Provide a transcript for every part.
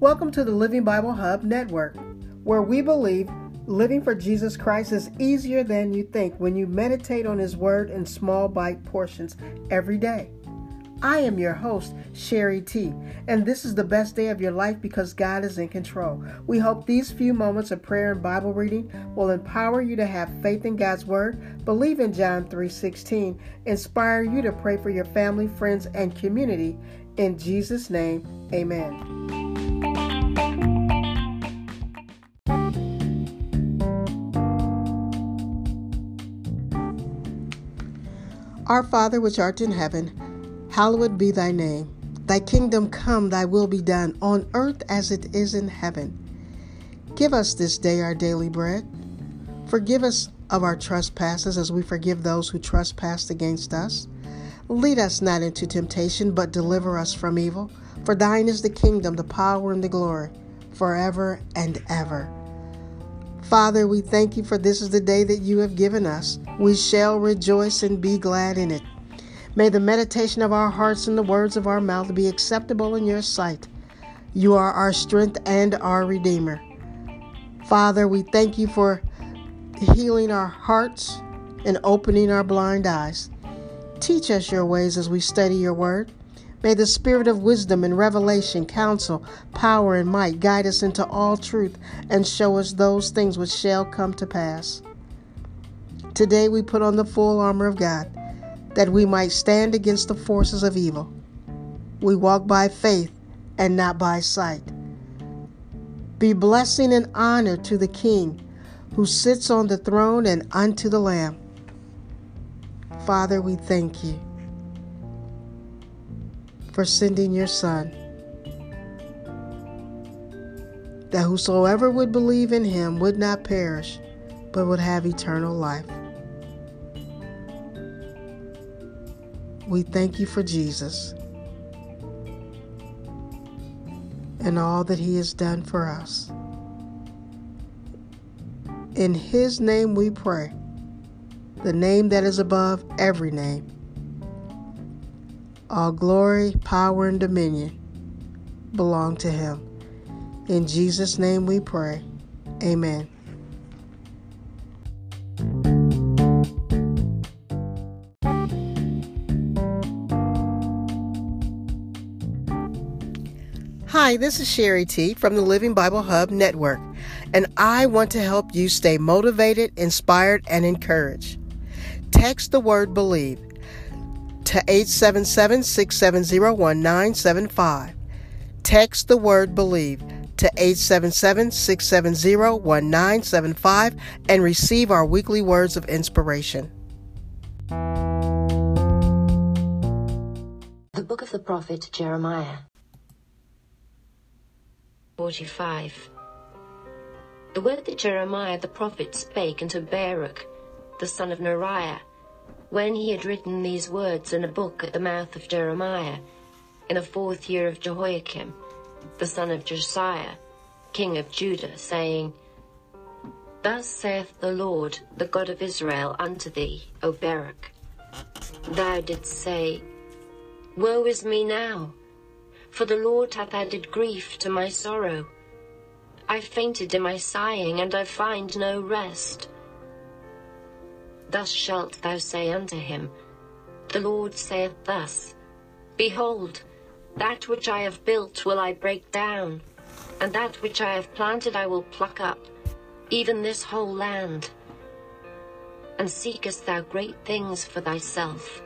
Welcome to the Living Bible Hub Network, where we believe living for Jesus Christ is easier than you think when you meditate on His Word in small bite portions every day. I am your host, Sherrie T, and this is the best day of your life because God is in control. We hope these few moments of prayer and Bible reading will empower you to have faith in God's word, believe in John 3:16, inspire you to pray for your family, friends, and community. In Jesus' name, amen. Our Father which art in heaven, Hallowed be thy name. Thy kingdom come, thy will be done, on earth as it is in heaven. Give us this day our daily bread. Forgive us of our trespasses as we forgive those who trespass against us. Lead us not into temptation, but deliver us from evil. For thine is the kingdom, the power, and the glory, forever and ever. Father, we thank you for this is the day that you have given us. We shall rejoice and be glad in it. May the meditation of our hearts and the words of our mouth be acceptable in your sight. You are our strength and our Redeemer. Father, we thank you for healing our hearts and opening our blind eyes. Teach us your ways as we study your word. May the spirit of wisdom and revelation, counsel, power, and might guide us into all truth and show us those things which shall come to pass. Today we put on the full armor of God that we might stand against the forces of evil. We walk by faith and not by sight. Be blessing and honor to the King who sits on the throne and unto the Lamb. Father, we thank you for sending your Son, that whosoever would believe in him would not perish, but would have eternal life. We thank you for Jesus and all that he has done for us. In his name we pray, the name that is above every name. All glory, power, and dominion belong to him. In Jesus' name we pray. Amen. Hi, this is Sherrie T from the Living Bible Hub Network, and I want to help you stay motivated, inspired, and encouraged. Text the word believe to 877 670 1975. Text the word believe to 877 670 1975 and receive our weekly words of inspiration. The Book of the Prophet Jeremiah 45 The word that Jeremiah the prophet spake unto Baruch, the son of Neriah, when he had written these words in a book at the mouth of Jeremiah, in the fourth year of Jehoiakim, the son of Josiah, king of Judah, saying, Thus saith the Lord, the God of Israel, unto thee, O Baruch, Thou didst say, Woe is me now! for the Lord hath added grief to my sorrow. I fainted in my sighing, and I find no rest. Thus shalt thou say unto him, The Lord saith thus, Behold, that which I have built will I break down, and that which I have planted I will pluck up, even this whole land. And seekest thou great things for thyself?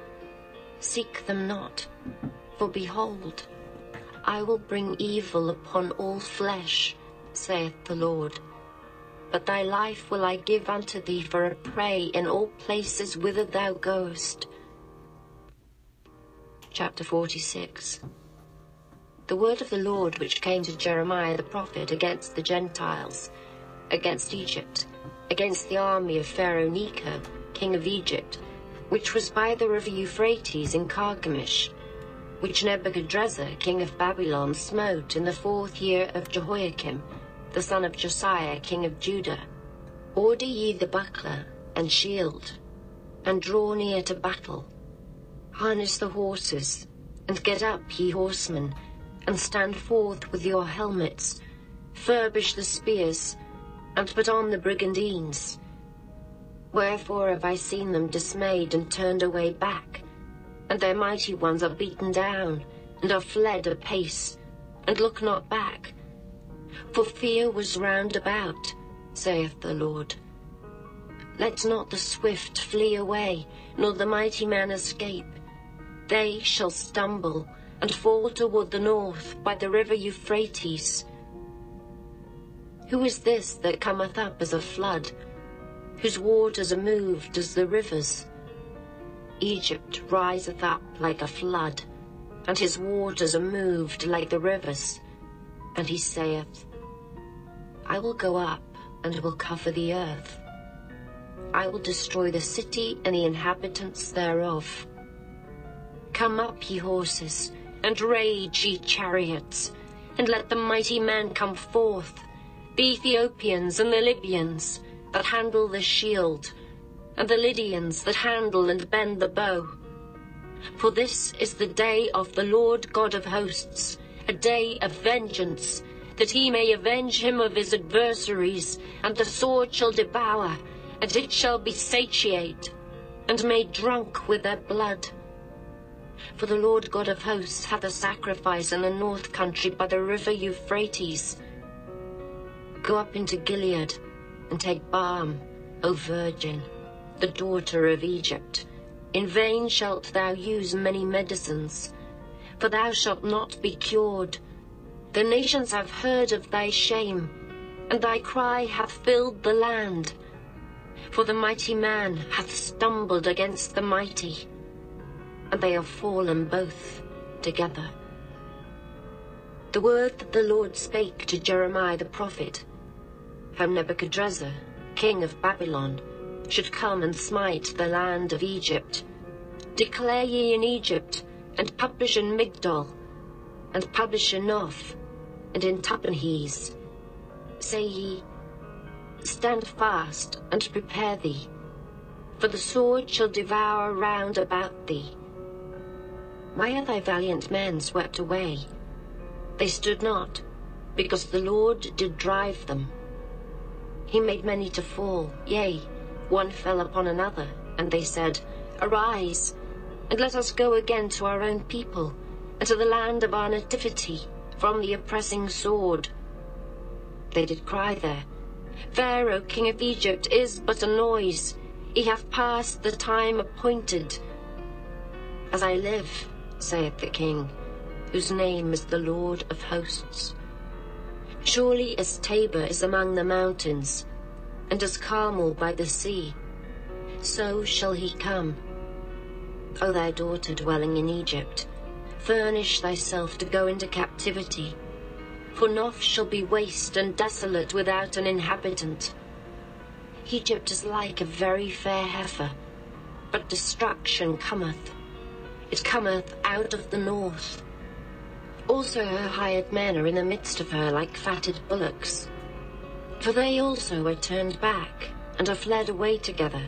Seek them not, for behold, I will bring evil upon all flesh, saith the Lord. But thy life will I give unto thee for a prey in all places whither thou goest. Chapter 46 The word of the Lord which came to Jeremiah the prophet against the Gentiles, against Egypt, against the army of Pharaoh Necho, king of Egypt, which was by the river Euphrates in Carchemish, which Nebuchadrezzar, king of Babylon, smote in the fourth year of Jehoiakim, the son of Josiah, king of Judah. Order ye the buckler and shield, and draw near to battle. Harness the horses, and get up, ye horsemen, and stand forth with your helmets, furbish the spears, and put on the brigandines. Wherefore have I seen them dismayed and turned away back, and their mighty ones are beaten down, and are fled apace, and look not back. For fear was round about, saith the Lord. Let not the swift flee away, nor the mighty man escape. They shall stumble and fall toward the north by the river Euphrates. Who is this that cometh up as a flood, whose waters are moved as the rivers? Egypt riseth up like a flood, and his waters are moved like the rivers. And he saith, I will go up and will cover the earth. I will destroy the city and the inhabitants thereof. Come up, ye horses, and rage, ye chariots, and let the mighty men come forth, the Ethiopians and the Libyans that handle the shield, and the Lydians that handle and bend the bow. For this is the day of the Lord God of hosts, a day of vengeance, that he may avenge him of his adversaries, and the sword shall devour, and it shall be satiate, and made drunk with their blood. For the Lord God of hosts hath a sacrifice in the north country by the river Euphrates. Go up into Gilead, and take balm, O virgin, the daughter of Egypt. In vain shalt thou use many medicines, for thou shalt not be cured. The nations have heard of thy shame, and thy cry hath filled the land. For the mighty man hath stumbled against the mighty and they have fallen both together. The word that the Lord spake to Jeremiah the prophet, how Nebuchadrezzar, king of Babylon, should come and smite the land of Egypt. Declare ye in Egypt, and publish in Migdol, and publish in Noph, and in Tahpanhes. Say ye, Stand fast, and prepare thee, for the sword shall devour round about thee, why are thy valiant men swept away? They stood not, because the Lord did drive them. He made many to fall, yea, one fell upon another, and they said, Arise, and let us go again to our own people, and to the land of our nativity, from the oppressing sword. They did cry there, Pharaoh, king of Egypt, is but a noise. He hath passed the time appointed. As I live, saith the king, whose name is the Lord of hosts. Surely as Tabor is among the mountains, and as Carmel by the sea, so shall he come. O thy daughter dwelling in Egypt, furnish thyself to go into captivity, for Noph shall be waste and desolate without an inhabitant. Egypt is like a very fair heifer, but destruction cometh it cometh out of the north. Also her hired men are in the midst of her like fatted bullocks. For they also are turned back, and are fled away together.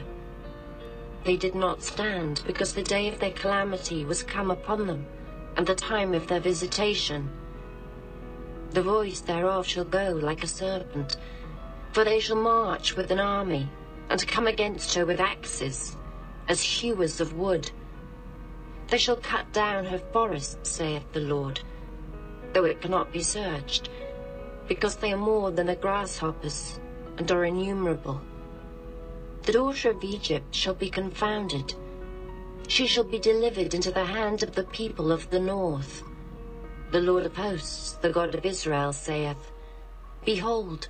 They did not stand, because the day of their calamity was come upon them, and the time of their visitation. The voice thereof shall go like a serpent, for they shall march with an army, and come against her with axes, as hewers of wood. They shall cut down her forests, saith the Lord, though it cannot be searched, because they are more than the grasshoppers, and are innumerable. The daughter of Egypt shall be confounded. She shall be delivered into the hand of the people of the north. The Lord of hosts, the God of Israel, saith, Behold,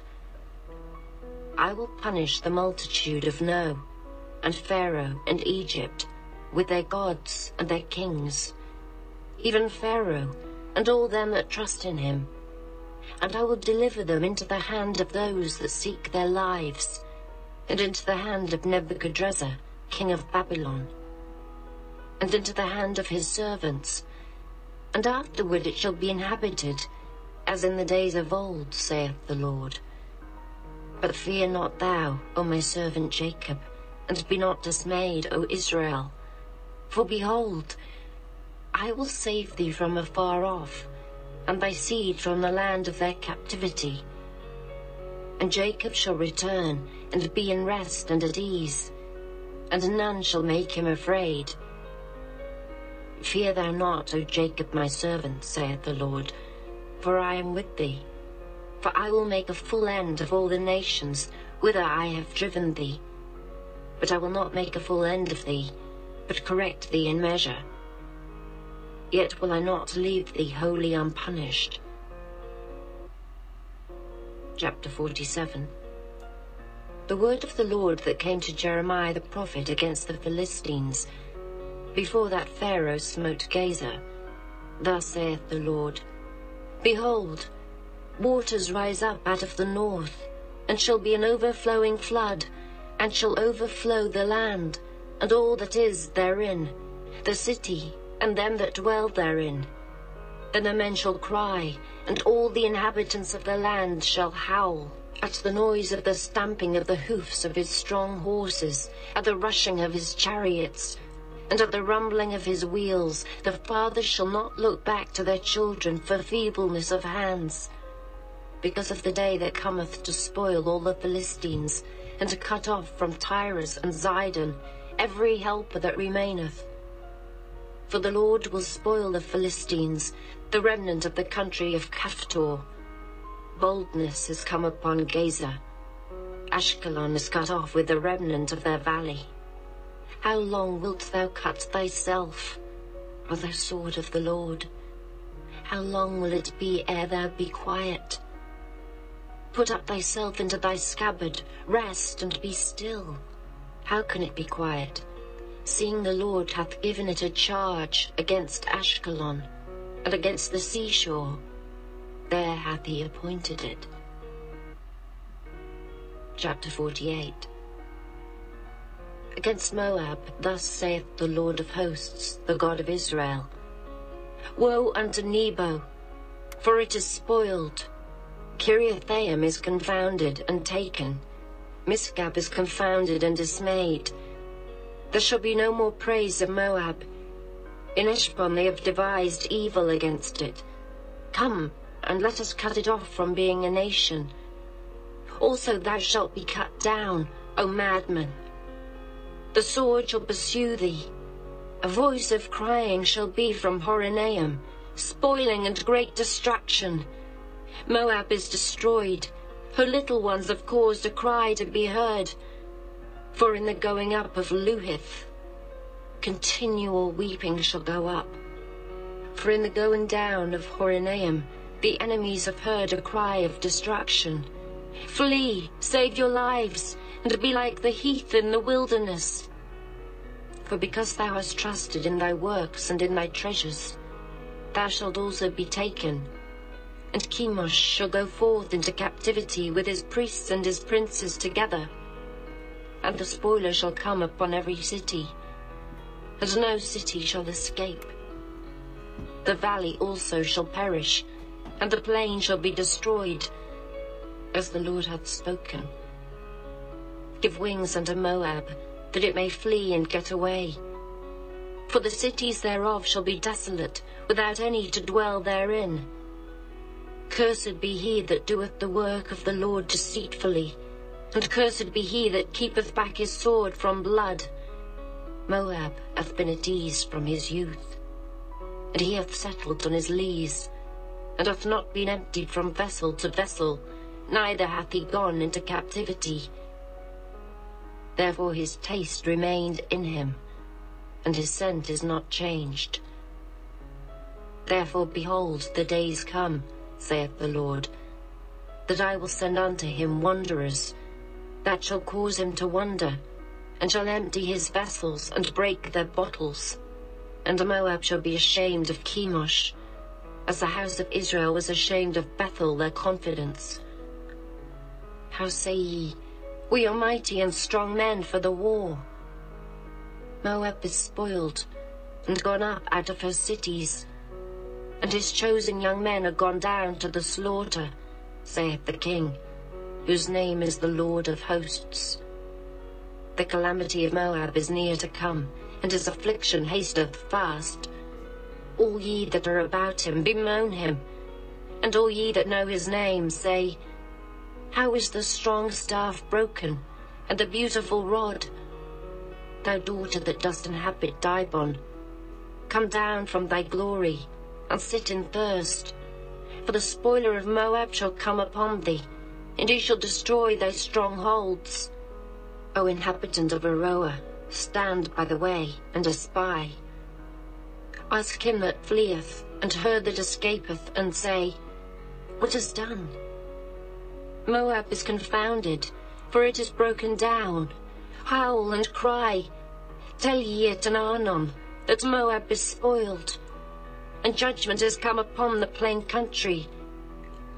I will punish the multitude of No, and Pharaoh, and Egypt, with their gods and their kings, even Pharaoh and all them that trust in him. And I will deliver them into the hand of those that seek their lives, and into the hand of Nebuchadrezzar, king of Babylon, and into the hand of his servants. And afterward it shall be inhabited, as in the days of old, saith the Lord. But fear not thou, O my servant Jacob, and be not dismayed, O Israel. For behold, I will save thee from afar off, and thy seed from the land of their captivity. And Jacob shall return, and be in rest and at ease, and none shall make him afraid. Fear thou not, O Jacob my servant, saith the Lord, for I am with thee. For I will make a full end of all the nations whither I have driven thee. But I will not make a full end of thee, but correct thee in measure. Yet will I not leave thee wholly unpunished. Chapter 47 The word of the Lord that came to Jeremiah the prophet against the Philistines, before that Pharaoh smote Gaza. Thus saith the Lord, Behold, waters rise up out of the north, and shall be an overflowing flood, and shall overflow the land, and all that is therein, the city, and them that dwell therein. Then the men shall cry, and all the inhabitants of the land shall howl, at the noise of the stamping of the hoofs of his strong horses, at the rushing of his chariots, and at the rumbling of his wheels. The fathers shall not look back to their children for feebleness of hands, because of the day that cometh to spoil all the Philistines, and to cut off from Tyrus and Zidon every helper that remaineth. For the Lord will spoil the Philistines, the remnant of the country of Caphtor. Boldness is come upon Gaza. Ashkelon is cut off with the remnant of their valley. How long wilt thou cut thyself, with the sword of the Lord? How long will it be ere thou be quiet? Put up thyself into thy scabbard, rest and be still. How can it be quiet, seeing the Lord hath given it a charge against Ashkelon, and against the seashore? There hath he appointed it. Chapter 48 Against Moab, thus saith the Lord of hosts, the God of Israel Woe unto Nebo, for it is spoiled Kiriathaim is confounded and taken. Misgab is confounded and dismayed. There shall be no more praise of Moab. In Heshbon they have devised evil against it. Come, and let us cut it off from being a nation. Also thou shalt be cut down, O madman. The sword shall pursue thee. A voice of crying shall be from Horonaim, spoiling and great destruction. Moab is destroyed. Her little ones have caused a cry to be heard. For in the going up of Luhith, continual weeping shall go up. For in the going down of Horonaim, the enemies have heard a cry of destruction. Flee, save your lives, and be like the heath in the wilderness. For because thou hast trusted in thy works and in thy treasures, thou shalt also be taken and Chemosh shall go forth into captivity with his priests and his princes together. And the spoiler shall come upon every city, and no city shall escape. The valley also shall perish, and the plain shall be destroyed, as the Lord hath spoken. Give wings unto Moab, that it may flee and get away. For the cities thereof shall be desolate, without any to dwell therein Cursed be he that doeth the work of the Lord deceitfully, and cursed be he that keepeth back his sword from blood. Moab hath been at ease from his youth, and he hath settled on his lees, and hath not been emptied from vessel to vessel, neither hath he gone into captivity. Therefore his taste remained in him, and his scent is not changed. Therefore behold, the days come, saith the Lord, that I will send unto him wanderers, that shall cause him to wonder, and shall empty his vessels, and break their bottles. And Moab shall be ashamed of Chemosh, as the house of Israel was ashamed of Bethel their confidence. How say ye, We are mighty and strong men for the war. Moab is spoiled, and gone up out of her cities, and his chosen young men are gone down to the slaughter, saith the king, whose name is the Lord of hosts. The calamity of Moab is near to come, and his affliction hasteth fast. All ye that are about him bemoan him, And all ye that know his name say, How is the strong staff broken, and the beautiful rod? Thou daughter that dost inhabit Dibon, come down from thy glory, and sit in thirst. For the spoiler of Moab shall come upon thee, and he shall destroy thy strongholds. O inhabitant of Aroer, stand by the way, and espy. Ask him that fleeth, and her that escapeth, and say, What is done? Moab is confounded, for it is broken down. Howl and cry. Tell ye it in Arnon, that Moab is spoiled. And judgment is come upon the plain country,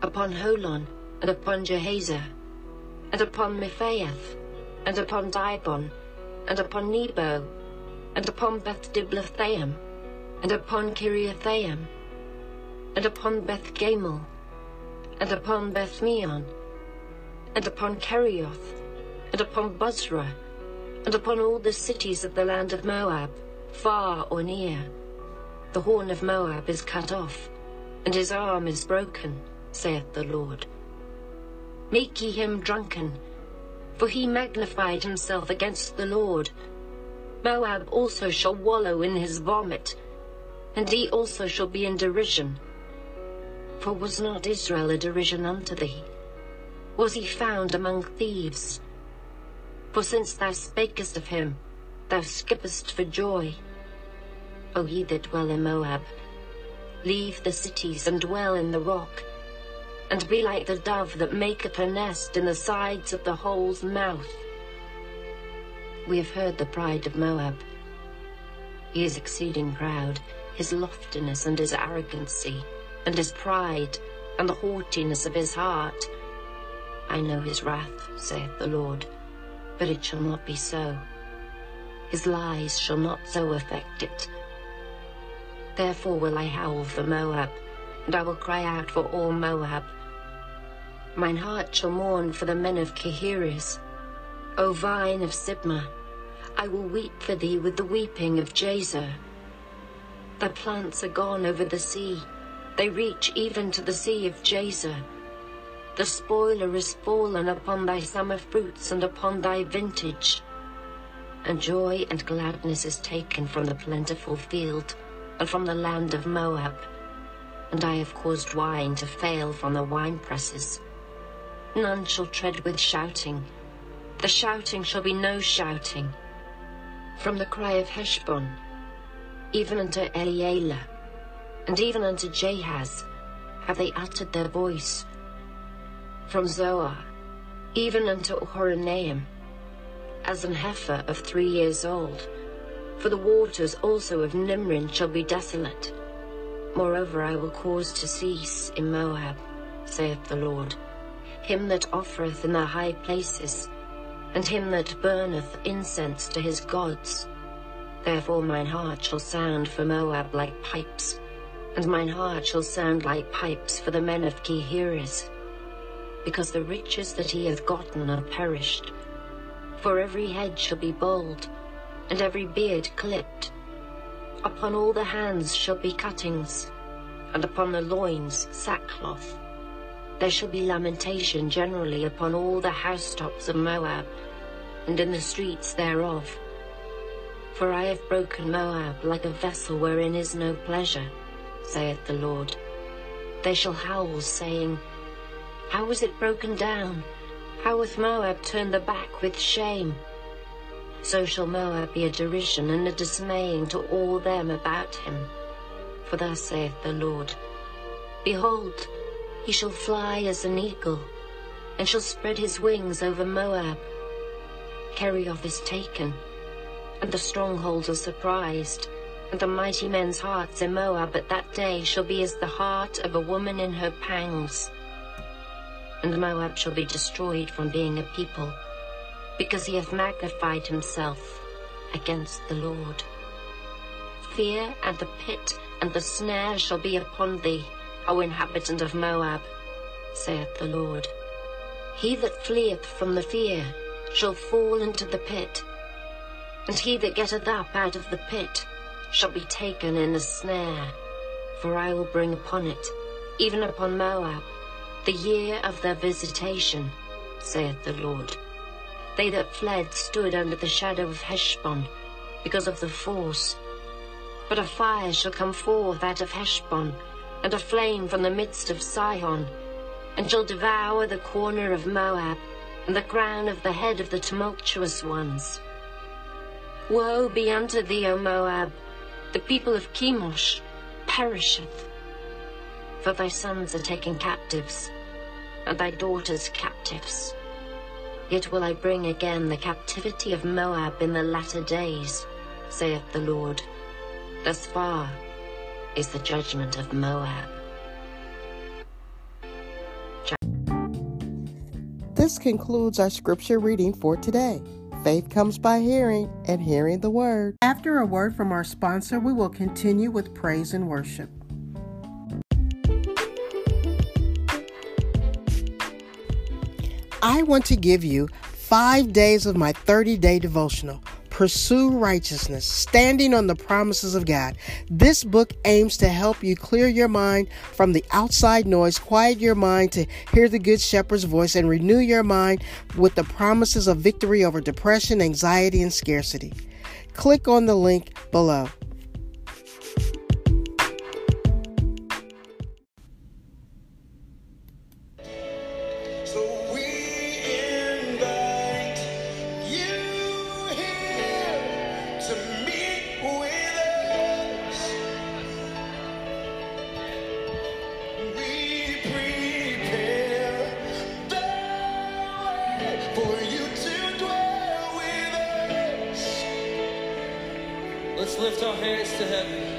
upon Holon, and upon Jahazah, and upon Mephaath, and upon Dibon, and upon Nebo, and upon Beth Diblathaim, and upon Kiriathaim, and upon Beth Gamul, and upon Beth Meon, and upon Kerioth, and upon Bozrah, and upon all the cities of the land of Moab, far or near. The horn of Moab is cut off, and his arm is broken, saith the Lord. Make ye him drunken, for he magnified himself against the Lord. Moab also shall wallow in his vomit, and he also shall be in derision. For was not Israel a derision unto thee? Was he found among thieves? For since thou spakest of him, thou skippest for joy. O ye that dwell in Moab, leave the cities and dwell in the rock, and be like the dove that maketh her nest in the sides of the hole's mouth. We have heard the pride of Moab. He is exceeding proud, his loftiness and his arrogancy, and his pride, and the haughtiness of his heart. I know his wrath, saith the Lord, but it shall not be so. His lies shall not so affect it. Therefore will I howl for Moab, and I will cry out for all Moab. Mine heart shall mourn for the men of Kirheres. O vine of Sibmah, I will weep for thee with the weeping of Jazer. Thy plants are gone over the sea, they reach even to the sea of Jazer. The spoiler is fallen upon thy summer fruits and upon thy vintage. And joy and gladness is taken from the plentiful field and from the land of Moab. And I have caused wine to fail from the wine presses. None shall tread with shouting. The shouting shall be no shouting. From the cry of Heshbon, even unto Elealeh, and even unto Jahaz, have they uttered their voice. From Zoar, even unto Horonaim, as an heifer of three years old. For the waters also of Nimrim shall be desolate. Moreover, I will cause to cease in Moab, saith the Lord, him that offereth in the high places, and him that burneth incense to his gods. Therefore mine heart shall sound for Moab like pipes, and mine heart shall sound like pipes for the men of Kirheres, because the riches that he hath gotten are perished. For every head shall be bald, and every beard clipped. Upon all the hands shall be cuttings, and upon the loins sackcloth. There shall be lamentation generally upon all the housetops of Moab, and in the streets thereof. For I have broken Moab like a vessel wherein is no pleasure, saith the Lord. They shall howl, saying, How was it broken down? How hath Moab turned the back with shame? So shall Moab be a derision and a dismaying to all them about him. For thus saith the Lord, Behold, he shall fly as an eagle, and shall spread his wings over Moab. Kerioth is taken, and the strongholds are surprised, and the mighty men's hearts in Moab at that day shall be as the heart of a woman in her pangs. And Moab shall be destroyed from being a people, because he hath magnified himself against the Lord. Fear and the pit and the snare shall be upon thee, O inhabitant of Moab, saith the Lord. He that fleeth from the fear shall fall into the pit, and he that getteth up out of the pit shall be taken in a snare, for I will bring upon it even upon Moab, the year of their visitation, saith the Lord. They that fled stood under the shadow of Heshbon, because of the force. But a fire shall come forth out of Heshbon, and a flame from the midst of Sihon, and shall devour the corner of Moab, and the crown of the head of the tumultuous ones. Woe be unto thee, O Moab! The people of Chemosh perisheth. For thy sons are taken captives, and thy daughters captives. Yet will I bring again the captivity of Moab in the latter days, saith the Lord. Thus far is the judgment of Moab. This concludes our scripture reading for today. Faith comes by hearing, and hearing the word. After a word from our sponsor, we will continue with praise and worship. I want to give you five days of my 30 day devotional Pursue righteousness, standing on the promises of God. This book aims to help you clear your mind from the outside noise, quiet your mind to hear the Good Shepherd's voice, and renew your mind with the promises of victory over depression, anxiety, and scarcity. Click on the link below. Lift our hands to heaven.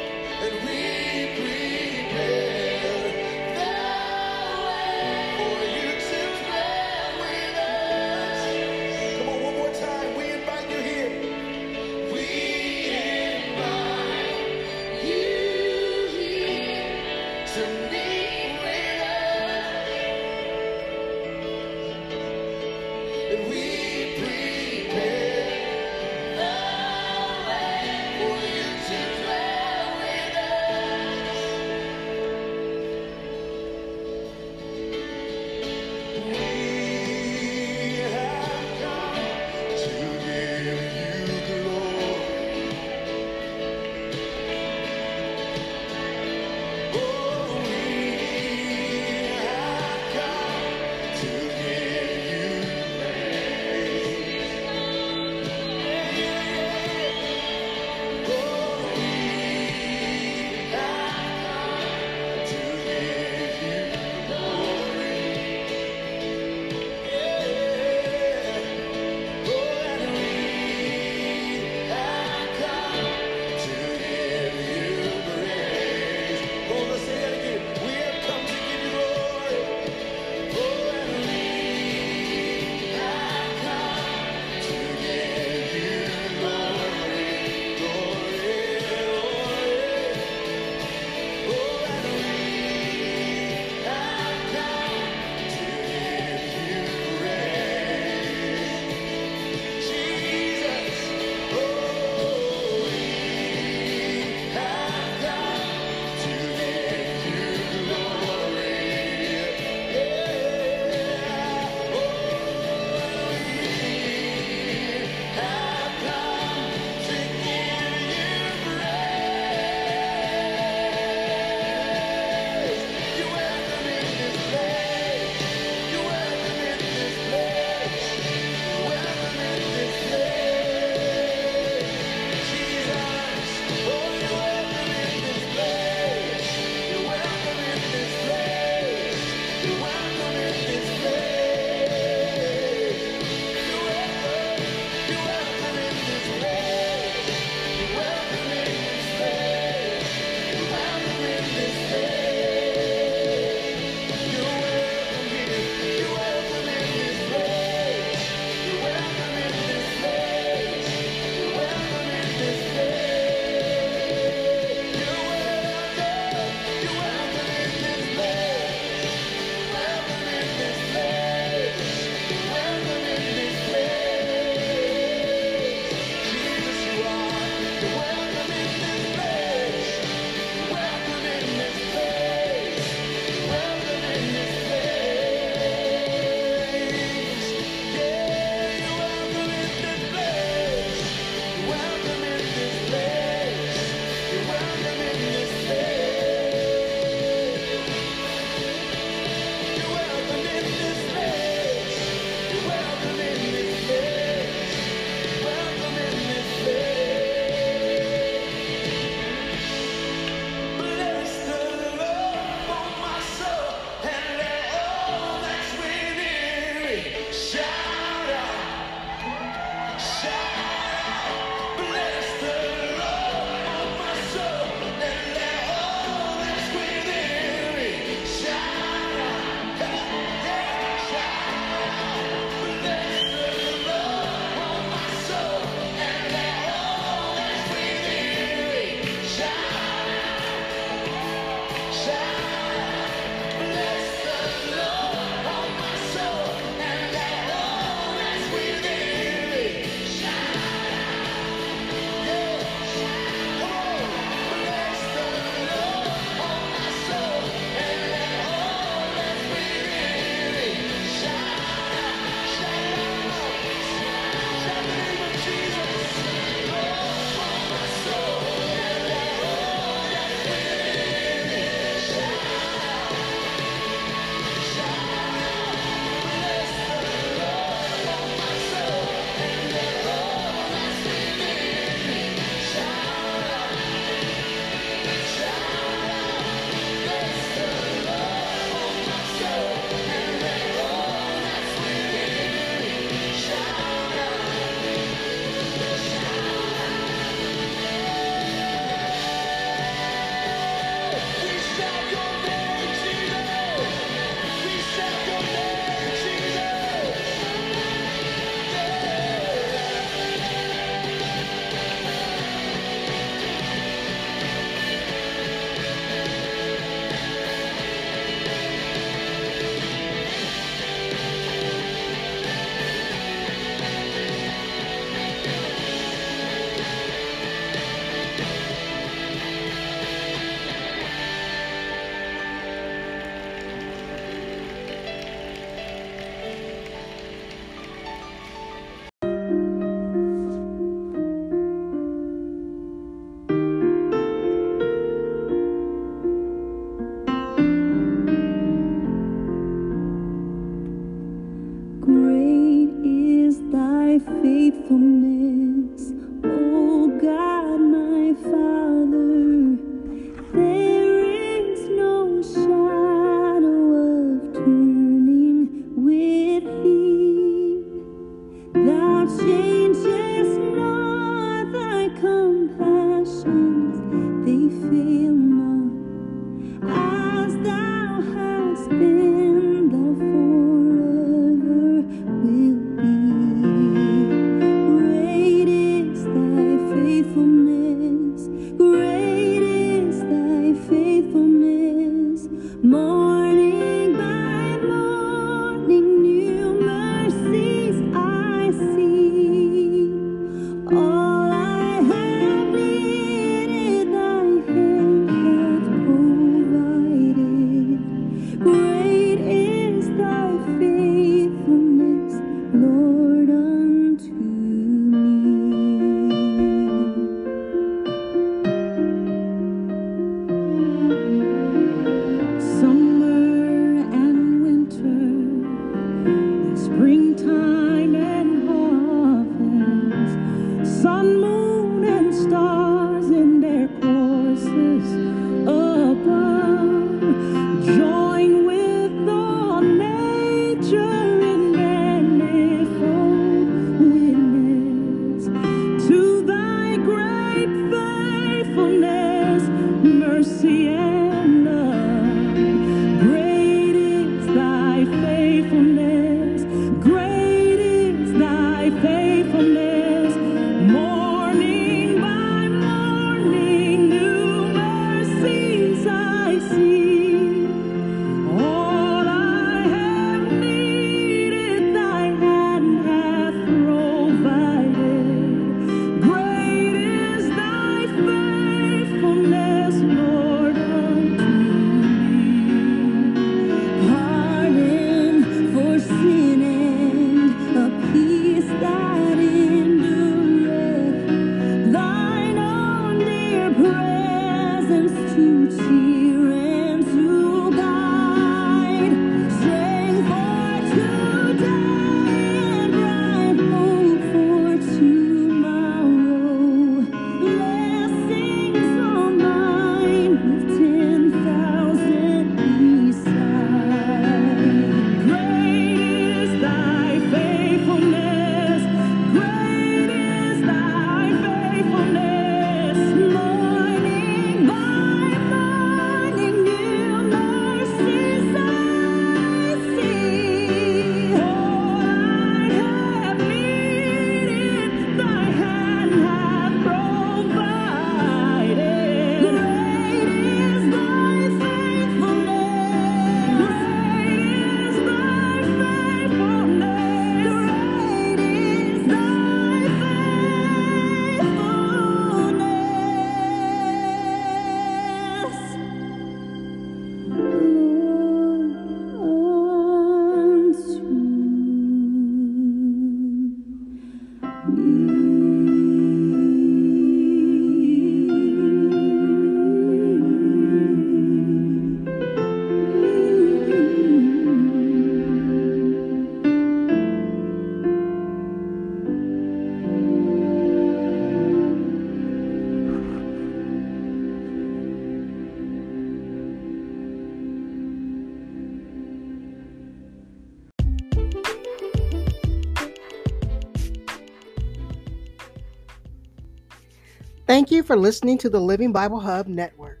for listening to the Living Bible Hub Network.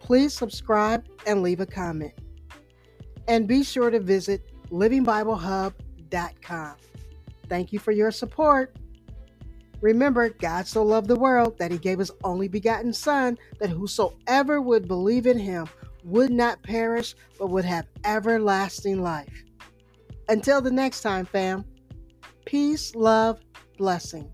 Please subscribe and leave a comment. And be sure to visit livingbiblehub.com. Thank you for your support. Remember, God so loved the world that he gave his only begotten Son, that whosoever would believe in him would not perish, but would have everlasting life. Until the next time, fam, peace, love, blessing.